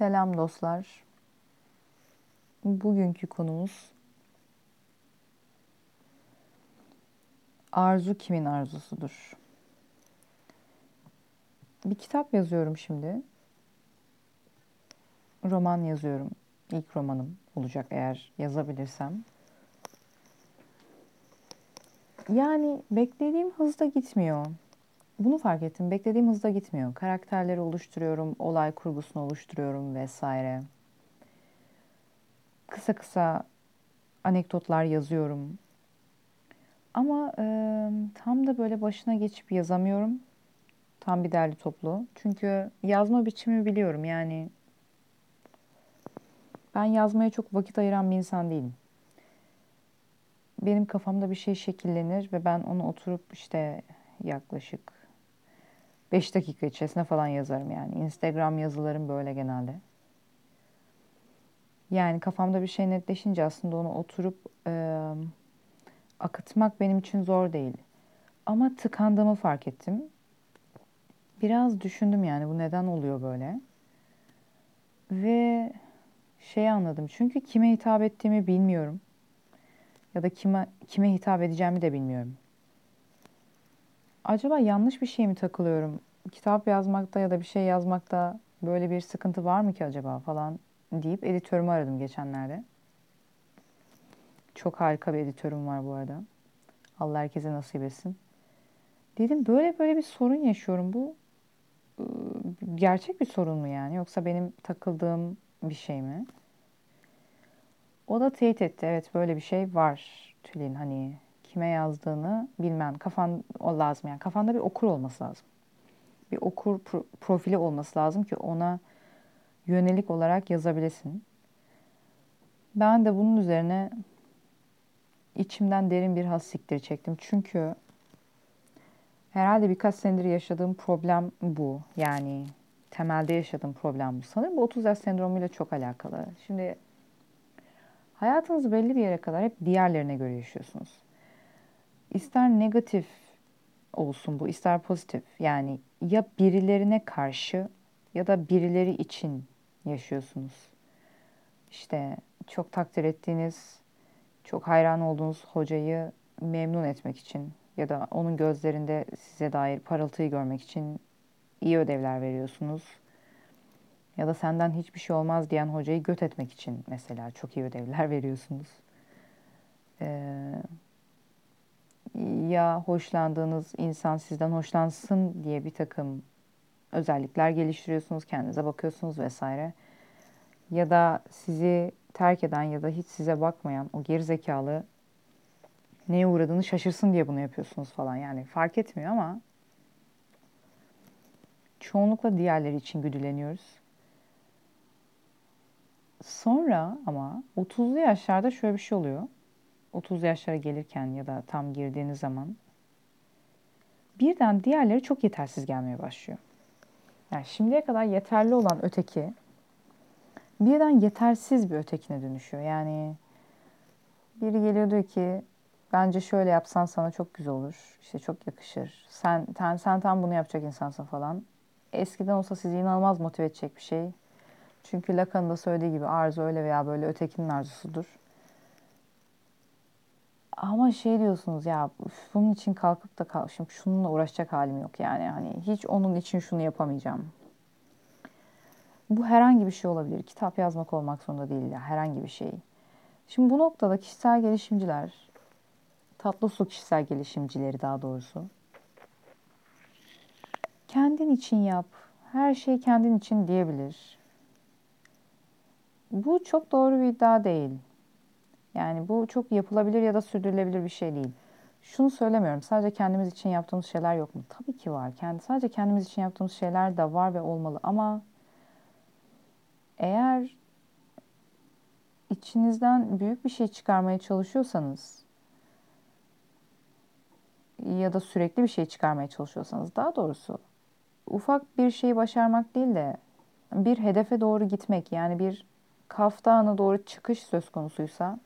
Selam dostlar. Bugünkü konumuz arzu kimin arzusudur? Bir kitap yazıyorum şimdi. Roman yazıyorum. İlk romanım olacak eğer yazabilirsem. Yani beklediğim hızda gitmiyor. Bunu fark ettim. Beklediğim hızda gitmiyor. Karakterleri oluşturuyorum, olay kurgusunu oluşturuyorum vesaire. Kısa kısa anekdotlar yazıyorum. Ama e, tam da böyle başına geçip yazamıyorum. Tam bir derli toplu. Çünkü yazma biçimi biliyorum. Yani ben yazmaya çok vakit ayıran bir insan değilim. Benim kafamda bir şey şekillenir ve ben onu oturup işte yaklaşık 5 dakika içerisinde falan yazarım yani. Instagram yazılarım böyle genelde. Yani kafamda bir şey netleşince aslında onu oturup e, akıtmak benim için zor değil. Ama tıkandığımı fark ettim. Biraz düşündüm yani bu neden oluyor böyle. Ve şey anladım. Çünkü kime hitap ettiğimi bilmiyorum. Ya da kime, kime hitap edeceğimi de bilmiyorum acaba yanlış bir şey mi takılıyorum? Kitap yazmakta ya da bir şey yazmakta böyle bir sıkıntı var mı ki acaba falan deyip editörümü aradım geçenlerde. Çok harika bir editörüm var bu arada. Allah herkese nasip etsin. Dedim böyle böyle bir sorun yaşıyorum. Bu ıı, gerçek bir sorun mu yani? Yoksa benim takıldığım bir şey mi? O da teyit etti. Evet böyle bir şey var Tülin. Hani kime yazdığını bilmen. Kafan o lazım yani. Kafanda bir okur olması lazım. Bir okur pro- profili olması lazım ki ona yönelik olarak yazabilesin. Ben de bunun üzerine içimden derin bir has siktir çektim. Çünkü herhalde birkaç senedir yaşadığım problem bu. Yani temelde yaşadığım problem bu. Sanırım bu 30 yaş sendromuyla çok alakalı. Şimdi hayatınızı belli bir yere kadar hep diğerlerine göre yaşıyorsunuz ister negatif olsun bu, ister pozitif. Yani ya birilerine karşı ya da birileri için yaşıyorsunuz. İşte çok takdir ettiğiniz, çok hayran olduğunuz hocayı memnun etmek için ya da onun gözlerinde size dair parıltıyı görmek için iyi ödevler veriyorsunuz. Ya da senden hiçbir şey olmaz diyen hocayı göt etmek için mesela çok iyi ödevler veriyorsunuz. Ee, ya hoşlandığınız insan sizden hoşlansın diye bir takım özellikler geliştiriyorsunuz, kendinize bakıyorsunuz vesaire. Ya da sizi terk eden ya da hiç size bakmayan o geri zekalı neye uğradığını şaşırsın diye bunu yapıyorsunuz falan. Yani fark etmiyor ama çoğunlukla diğerleri için güdüleniyoruz. Sonra ama 30'lu yaşlarda şöyle bir şey oluyor. 30 yaşlara gelirken ya da tam girdiğiniz zaman birden diğerleri çok yetersiz gelmeye başlıyor. Yani şimdiye kadar yeterli olan öteki birden yetersiz bir ötekine dönüşüyor. Yani biri geliyor diyor ki bence şöyle yapsan sana çok güzel olur. İşte çok yakışır. Sen, sen, sen tam bunu yapacak insansın falan. Eskiden olsa sizi inanılmaz motive edecek bir şey. Çünkü Lacan'ın da söylediği gibi arzu öyle veya böyle ötekinin arzusudur. Ama şey diyorsunuz ya bunun için kalkıp da kalk, şimdi şununla uğraşacak halim yok yani. Hani hiç onun için şunu yapamayacağım. Bu herhangi bir şey olabilir. Kitap yazmak olmak zorunda değil ya herhangi bir şey. Şimdi bu noktada kişisel gelişimciler, tatlı su kişisel gelişimcileri daha doğrusu. Kendin için yap. Her şey kendin için diyebilir. Bu çok doğru bir iddia değil. Yani bu çok yapılabilir ya da sürdürülebilir bir şey değil. Şunu söylemiyorum. Sadece kendimiz için yaptığımız şeyler yok mu? Tabii ki var. Kendi sadece kendimiz için yaptığımız şeyler de var ve olmalı ama eğer içinizden büyük bir şey çıkarmaya çalışıyorsanız ya da sürekli bir şey çıkarmaya çalışıyorsanız daha doğrusu ufak bir şeyi başarmak değil de bir hedefe doğru gitmek yani bir kaftana doğru çıkış söz konusuysa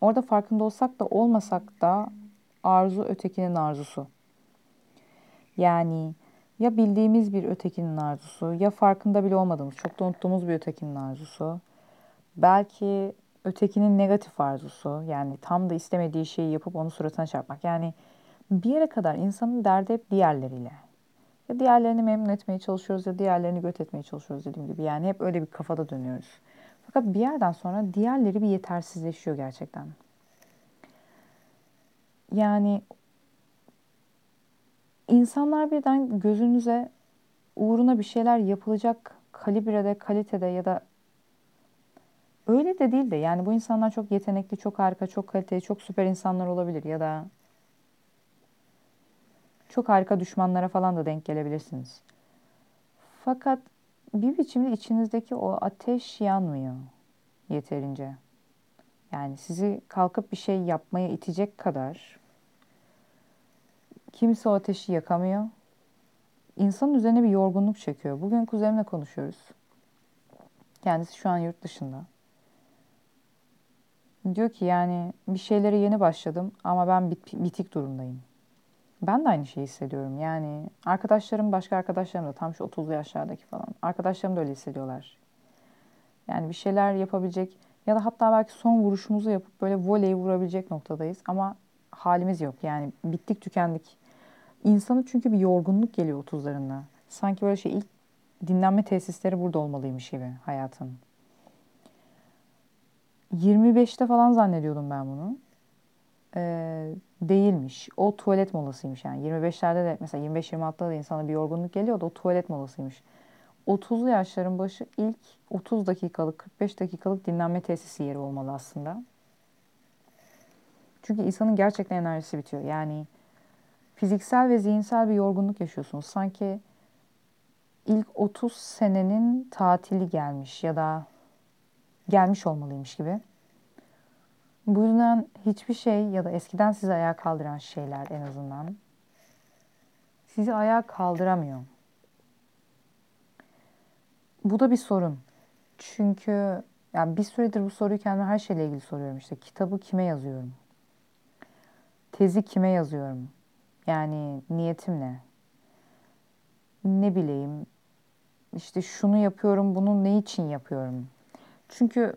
Orada farkında olsak da olmasak da arzu ötekinin arzusu. Yani Ya bildiğimiz bir ötekinin arzusu, ya farkında bile olmadığımız, çok da unuttuğumuz bir ötekinin arzusu. Belki ötekinin negatif arzusu, yani tam da istemediği şeyi yapıp onu suratına çarpmak. Yani bir yere kadar insanın derdi hep diğerleriyle. Ya diğerlerini memnun etmeye çalışıyoruz ya diğerlerini göt etmeye çalışıyoruz dediğim gibi. Yani hep öyle bir kafada dönüyoruz. Fakat bir yerden sonra diğerleri bir yetersizleşiyor gerçekten. Yani insanlar birden gözünüze uğruna bir şeyler yapılacak kalibrede, kalitede ya da öyle de değil de yani bu insanlar çok yetenekli, çok harika, çok kaliteli, çok süper insanlar olabilir ya da çok harika düşmanlara falan da denk gelebilirsiniz. Fakat bir biçimde içinizdeki o ateş yanmıyor yeterince. Yani sizi kalkıp bir şey yapmaya itecek kadar kimse o ateşi yakamıyor. İnsanın üzerine bir yorgunluk çekiyor. Bugün kuzenimle konuşuyoruz. Kendisi şu an yurt dışında. Diyor ki yani bir şeylere yeni başladım ama ben bit bitik durumdayım. Ben de aynı şeyi hissediyorum. Yani arkadaşlarım, başka arkadaşlarım da tam şu 30'lu yaşlardaki falan. Arkadaşlarım da öyle hissediyorlar. Yani bir şeyler yapabilecek ya da hatta belki son vuruşumuzu yapıp böyle voleyi vurabilecek noktadayız. Ama halimiz yok. Yani bittik tükendik. İnsanı çünkü bir yorgunluk geliyor 30'larında. Sanki böyle şey ilk dinlenme tesisleri burada olmalıymış gibi hayatın. 25'te falan zannediyordum ben bunu e, değilmiş. O tuvalet molasıymış yani. 25'lerde de mesela 25-26'da da insana bir yorgunluk geliyordu. O tuvalet molasıymış. 30'lu yaşların başı ilk 30 dakikalık, 45 dakikalık dinlenme tesisi yeri olmalı aslında. Çünkü insanın gerçekten enerjisi bitiyor. Yani fiziksel ve zihinsel bir yorgunluk yaşıyorsunuz. Sanki ilk 30 senenin tatili gelmiş ya da gelmiş olmalıymış gibi. Bu yüzden hiçbir şey ya da eskiden sizi ayağa kaldıran şeyler en azından sizi ayağa kaldıramıyor. Bu da bir sorun. Çünkü yani bir süredir bu soruyu kendime her şeyle ilgili soruyorum işte. Kitabı kime yazıyorum? Tezi kime yazıyorum? Yani niyetim ne? Ne bileyim. İşte şunu yapıyorum, bunu ne için yapıyorum? Çünkü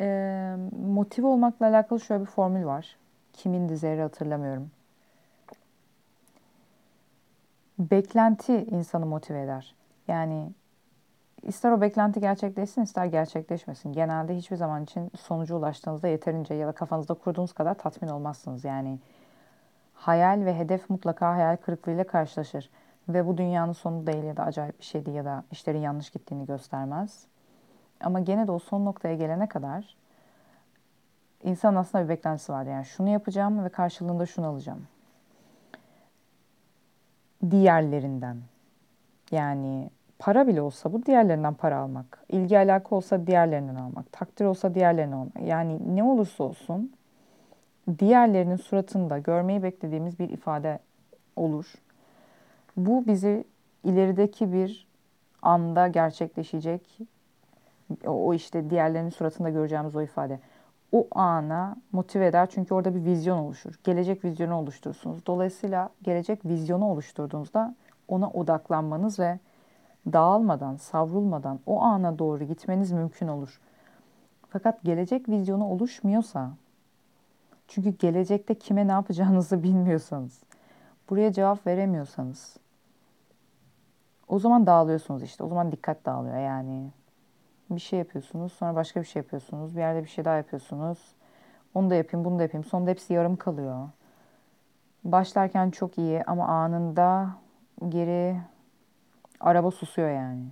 e, motive olmakla alakalı şöyle bir formül var. Kimin dizeri hatırlamıyorum. Beklenti insanı motive eder. Yani ister o beklenti gerçekleşsin ister gerçekleşmesin. Genelde hiçbir zaman için sonuca ulaştığınızda yeterince ya da kafanızda kurduğunuz kadar tatmin olmazsınız. Yani hayal ve hedef mutlaka hayal kırıklığıyla karşılaşır. Ve bu dünyanın sonu değil ya da acayip bir şeydi ya da işlerin yanlış gittiğini göstermez. Ama gene de o son noktaya gelene kadar insan aslında bir beklentisi var. Yani şunu yapacağım ve karşılığında şunu alacağım. Diğerlerinden. Yani para bile olsa bu diğerlerinden para almak. İlgi alaka olsa diğerlerinden almak. Takdir olsa diğerlerinden almak. Yani ne olursa olsun diğerlerinin suratında görmeyi beklediğimiz bir ifade olur. Bu bizi ilerideki bir anda gerçekleşecek o işte diğerlerinin suratında göreceğimiz o ifade. O ana motive eder çünkü orada bir vizyon oluşur. Gelecek vizyonu oluşturursunuz. Dolayısıyla gelecek vizyonu oluşturduğunuzda ona odaklanmanız ve dağılmadan, savrulmadan o ana doğru gitmeniz mümkün olur. Fakat gelecek vizyonu oluşmuyorsa, çünkü gelecekte kime ne yapacağınızı bilmiyorsanız, buraya cevap veremiyorsanız, o zaman dağılıyorsunuz işte. O zaman dikkat dağılıyor yani bir şey yapıyorsunuz. Sonra başka bir şey yapıyorsunuz. Bir yerde bir şey daha yapıyorsunuz. Onu da yapayım, bunu da yapayım. Sonunda hepsi yarım kalıyor. Başlarken çok iyi ama anında geri araba susuyor yani.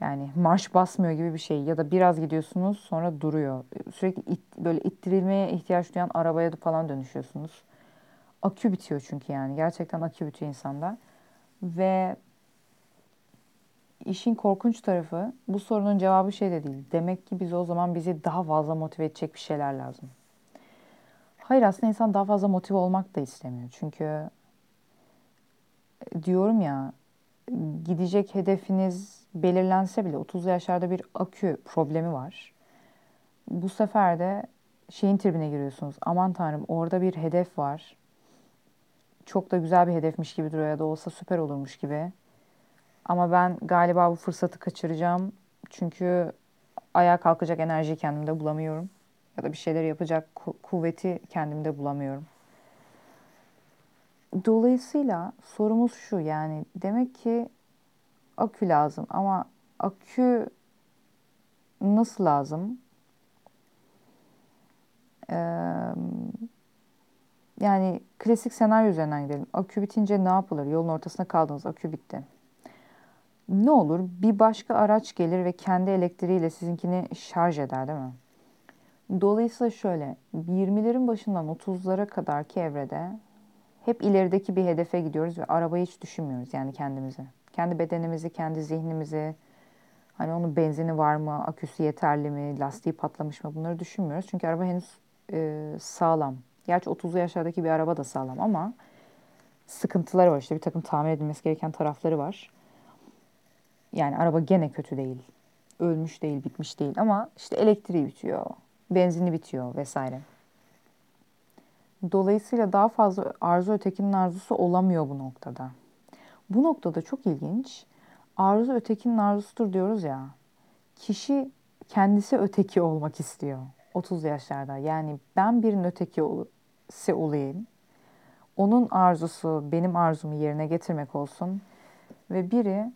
Yani marş basmıyor gibi bir şey ya da biraz gidiyorsunuz sonra duruyor. Sürekli it, böyle ittirilmeye ihtiyaç duyan arabaya falan dönüşüyorsunuz. Akü bitiyor çünkü yani gerçekten akü bitiyor insanda. Ve İşin korkunç tarafı bu sorunun cevabı şey de değil. Demek ki biz o zaman bizi daha fazla motive edecek bir şeyler lazım. Hayır aslında insan daha fazla motive olmak da istemiyor. Çünkü e, diyorum ya gidecek hedefiniz belirlense bile 30 yaşlarda bir akü problemi var. Bu sefer de şeyin tribine giriyorsunuz. Aman tanrım orada bir hedef var. çok da güzel bir hedefmiş gibi duruyor ya da olsa süper olurmuş gibi. Ama ben galiba bu fırsatı kaçıracağım. Çünkü ayağa kalkacak enerjiyi kendimde bulamıyorum. Ya da bir şeyler yapacak kuvveti kendimde bulamıyorum. Dolayısıyla sorumuz şu yani demek ki akü lazım ama akü nasıl lazım? Ee, yani klasik senaryo üzerinden gidelim. Akü bitince ne yapılır? Yolun ortasına kaldınız, akü bitti. Ne olur? Bir başka araç gelir ve kendi elektriğiyle sizinkini şarj eder değil mi? Dolayısıyla şöyle, 20'lerin başından 30'lara kadarki evrede hep ilerideki bir hedefe gidiyoruz ve arabayı hiç düşünmüyoruz yani kendimizi. Kendi bedenimizi, kendi zihnimizi, hani onun benzini var mı, aküsü yeterli mi, lastiği patlamış mı bunları düşünmüyoruz. Çünkü araba henüz e, sağlam. Gerçi 30'lu yaşlardaki bir araba da sağlam ama sıkıntıları var işte bir takım tamir edilmesi gereken tarafları var. Yani araba gene kötü değil. Ölmüş değil, bitmiş değil ama işte elektriği bitiyor, benzini bitiyor vesaire. Dolayısıyla daha fazla arzu ötekinin arzusu olamıyor bu noktada. Bu noktada çok ilginç. Arzu ötekinin arzusudur diyoruz ya. Kişi kendisi öteki olmak istiyor. 30 yaşlarda. Yani ben birinin ötekisi olayım. Onun arzusu benim arzumu yerine getirmek olsun. Ve biri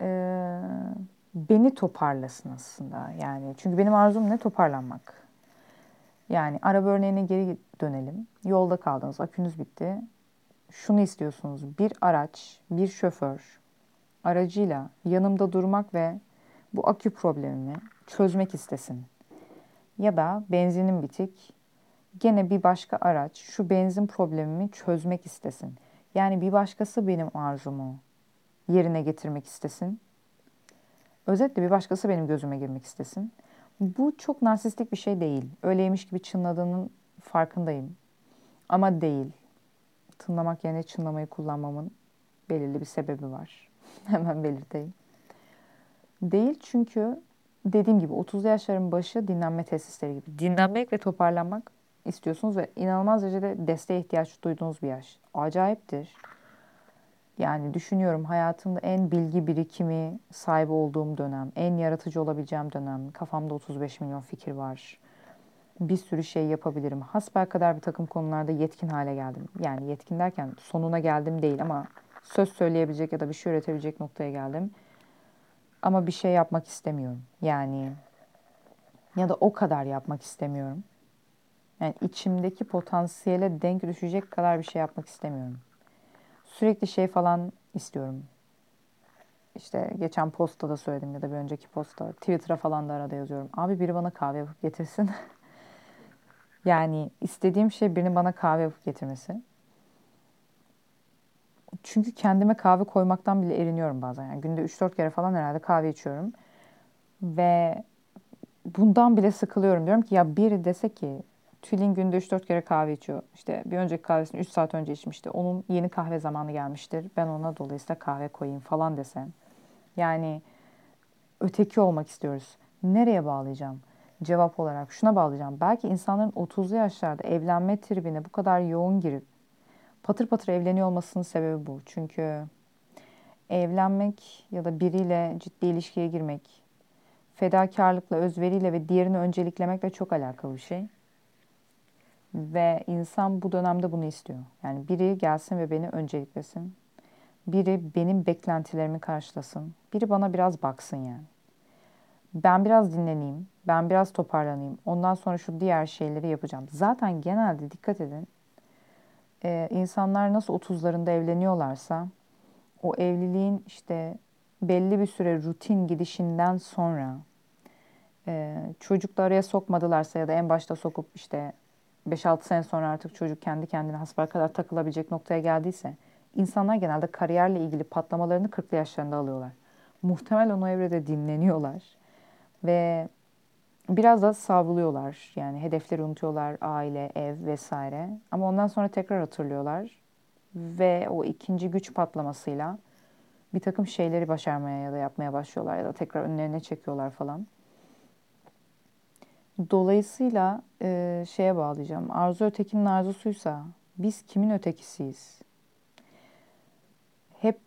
e, beni toparlasın aslında. Yani çünkü benim arzum ne? Toparlanmak. Yani araba örneğine geri dönelim. Yolda kaldınız, akünüz bitti. Şunu istiyorsunuz. Bir araç, bir şoför aracıyla yanımda durmak ve bu akü problemimi çözmek istesin. Ya da benzinim bitik. Gene bir başka araç şu benzin problemimi çözmek istesin. Yani bir başkası benim arzumu yerine getirmek istesin. Özetle bir başkası benim gözüme girmek istesin. Bu çok narsistik bir şey değil. Öyleymiş gibi çınladığının farkındayım. Ama değil. Tınlamak yerine çınlamayı kullanmamın belirli bir sebebi var. Hemen belirteyim. Değil çünkü dediğim gibi 30 yaşların başı dinlenme tesisleri gibi. Dinlenmek ve toparlanmak istiyorsunuz ve inanılmaz derecede desteğe ihtiyaç duyduğunuz bir yaş. Acayiptir. Yani düşünüyorum hayatımda en bilgi birikimi sahibi olduğum dönem, en yaratıcı olabileceğim dönem. Kafamda 35 milyon fikir var. Bir sürü şey yapabilirim. Hasbel kadar bir takım konularda yetkin hale geldim. Yani yetkin derken sonuna geldim değil ama söz söyleyebilecek ya da bir şey üretebilecek noktaya geldim. Ama bir şey yapmak istemiyorum. Yani ya da o kadar yapmak istemiyorum. Yani içimdeki potansiyele denk düşecek kadar bir şey yapmak istemiyorum. Sürekli şey falan istiyorum. İşte geçen postta da söyledim ya da bir önceki postta. Twitter'a falan da arada yazıyorum. Abi biri bana kahve yapıp getirsin. yani istediğim şey birinin bana kahve yapıp getirmesi. Çünkü kendime kahve koymaktan bile eriniyorum bazen. Yani günde 3-4 kere falan herhalde kahve içiyorum. Ve bundan bile sıkılıyorum. Diyorum ki ya biri dese ki Tülin günde 3-4 kere kahve içiyor. İşte bir önceki kahvesini 3 saat önce içmişti. Onun yeni kahve zamanı gelmiştir. Ben ona dolayısıyla kahve koyayım falan desem. Yani öteki olmak istiyoruz. Nereye bağlayacağım? Cevap olarak şuna bağlayacağım. Belki insanların 30'lu yaşlarda evlenme tribine bu kadar yoğun girip patır patır evleniyor olmasının sebebi bu. Çünkü evlenmek ya da biriyle ciddi ilişkiye girmek fedakarlıkla, özveriyle ve diğerini önceliklemekle çok alakalı bir şey. Ve insan bu dönemde bunu istiyor. Yani biri gelsin ve beni önceliklesin. Biri benim beklentilerimi karşılasın. Biri bana biraz baksın yani. Ben biraz dinleneyim. Ben biraz toparlanayım. Ondan sonra şu diğer şeyleri yapacağım. Zaten genelde dikkat edin. Ee, insanlar nasıl 30'larında evleniyorlarsa o evliliğin işte belli bir süre rutin gidişinden sonra e, çocukla araya sokmadılarsa ya da en başta sokup işte 5-6 sene sonra artık çocuk kendi kendine hasbel kadar takılabilecek noktaya geldiyse insanlar genelde kariyerle ilgili patlamalarını 40'lı yaşlarında alıyorlar. Muhtemelen o evrede dinleniyorlar ve biraz da savruluyorlar. Yani hedefleri unutuyorlar, aile, ev vesaire. Ama ondan sonra tekrar hatırlıyorlar ve o ikinci güç patlamasıyla bir takım şeyleri başarmaya ya da yapmaya başlıyorlar ya da tekrar önlerine çekiyorlar falan. Dolayısıyla e, şeye bağlayacağım. Arzu ötekinin arzusuysa Biz kimin ötekisiyiz? Hep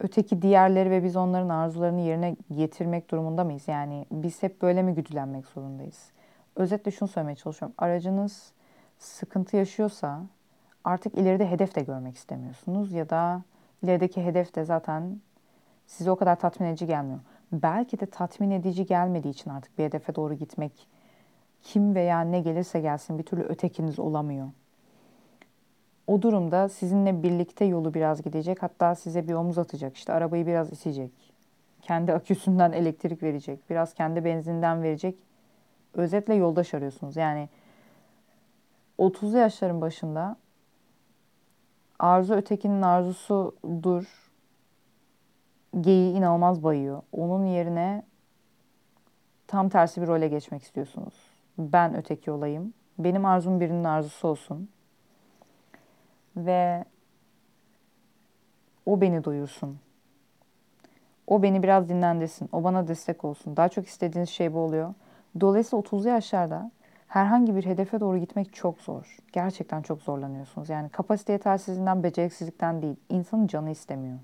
öteki diğerleri ve biz onların arzularını yerine getirmek durumunda mıyız? Yani biz hep böyle mi güdülenmek zorundayız? Özetle şunu söylemeye çalışıyorum. Aracınız sıkıntı yaşıyorsa artık ileride hedef de görmek istemiyorsunuz ya da ilerideki hedef de zaten size o kadar tatmin edici gelmiyor. Belki de tatmin edici gelmediği için artık bir hedefe doğru gitmek kim veya ne gelirse gelsin bir türlü ötekiniz olamıyor. O durumda sizinle birlikte yolu biraz gidecek. Hatta size bir omuz atacak. İşte arabayı biraz itecek. Kendi aküsünden elektrik verecek. Biraz kendi benzinden verecek. Özetle yoldaş arıyorsunuz. Yani 30'lu yaşların başında arzu ötekinin arzusudur. Geyi inanılmaz bayıyor. Onun yerine tam tersi bir role geçmek istiyorsunuz. Ben öteki olayım. Benim arzum birinin arzusu olsun ve o beni doyursun. O beni biraz dinlendirsin. O bana destek olsun. Daha çok istediğiniz şey bu oluyor. Dolayısıyla 30'lu yaşlarda herhangi bir hedefe doğru gitmek çok zor. Gerçekten çok zorlanıyorsunuz. Yani kapasite yetersizliğinden, beceriksizlikten değil. İnsanın canı istemiyor.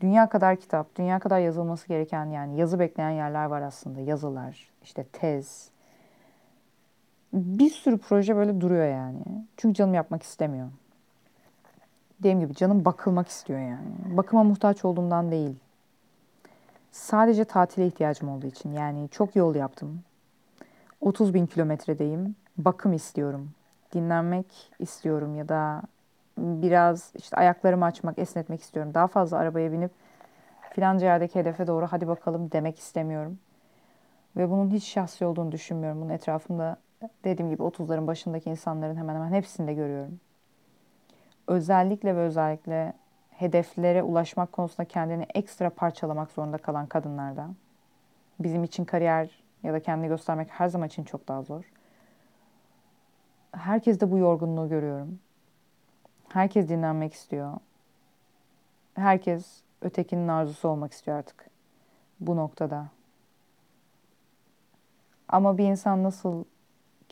Dünya kadar kitap, dünya kadar yazılması gereken yani yazı bekleyen yerler var aslında. Yazılar, işte tez. Bir sürü proje böyle duruyor yani. Çünkü canım yapmak istemiyor. Dediğim gibi canım bakılmak istiyor yani. Bakıma muhtaç olduğumdan değil. Sadece tatile ihtiyacım olduğu için. Yani çok yol yaptım. 30 bin kilometredeyim. Bakım istiyorum. Dinlenmek istiyorum ya da biraz işte ayaklarımı açmak, esnetmek istiyorum. Daha fazla arabaya binip filanca yerdeki hedefe doğru hadi bakalım demek istemiyorum. Ve bunun hiç şahsi olduğunu düşünmüyorum. Bunun etrafımda dediğim gibi 30'ların başındaki insanların hemen hemen hepsini de görüyorum özellikle ve özellikle hedeflere ulaşmak konusunda kendini ekstra parçalamak zorunda kalan kadınlarda bizim için kariyer ya da kendini göstermek her zaman için çok daha zor. Herkes de bu yorgunluğu görüyorum. Herkes dinlenmek istiyor. Herkes ötekinin arzusu olmak istiyor artık bu noktada. Ama bir insan nasıl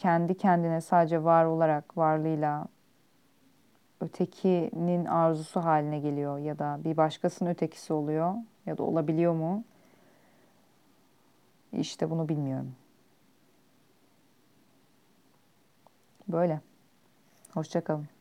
kendi kendine sadece var olarak varlığıyla ötekinin arzusu haline geliyor ya da bir başkasının ötekisi oluyor ya da olabiliyor mu? İşte bunu bilmiyorum. Böyle. Hoşçakalın.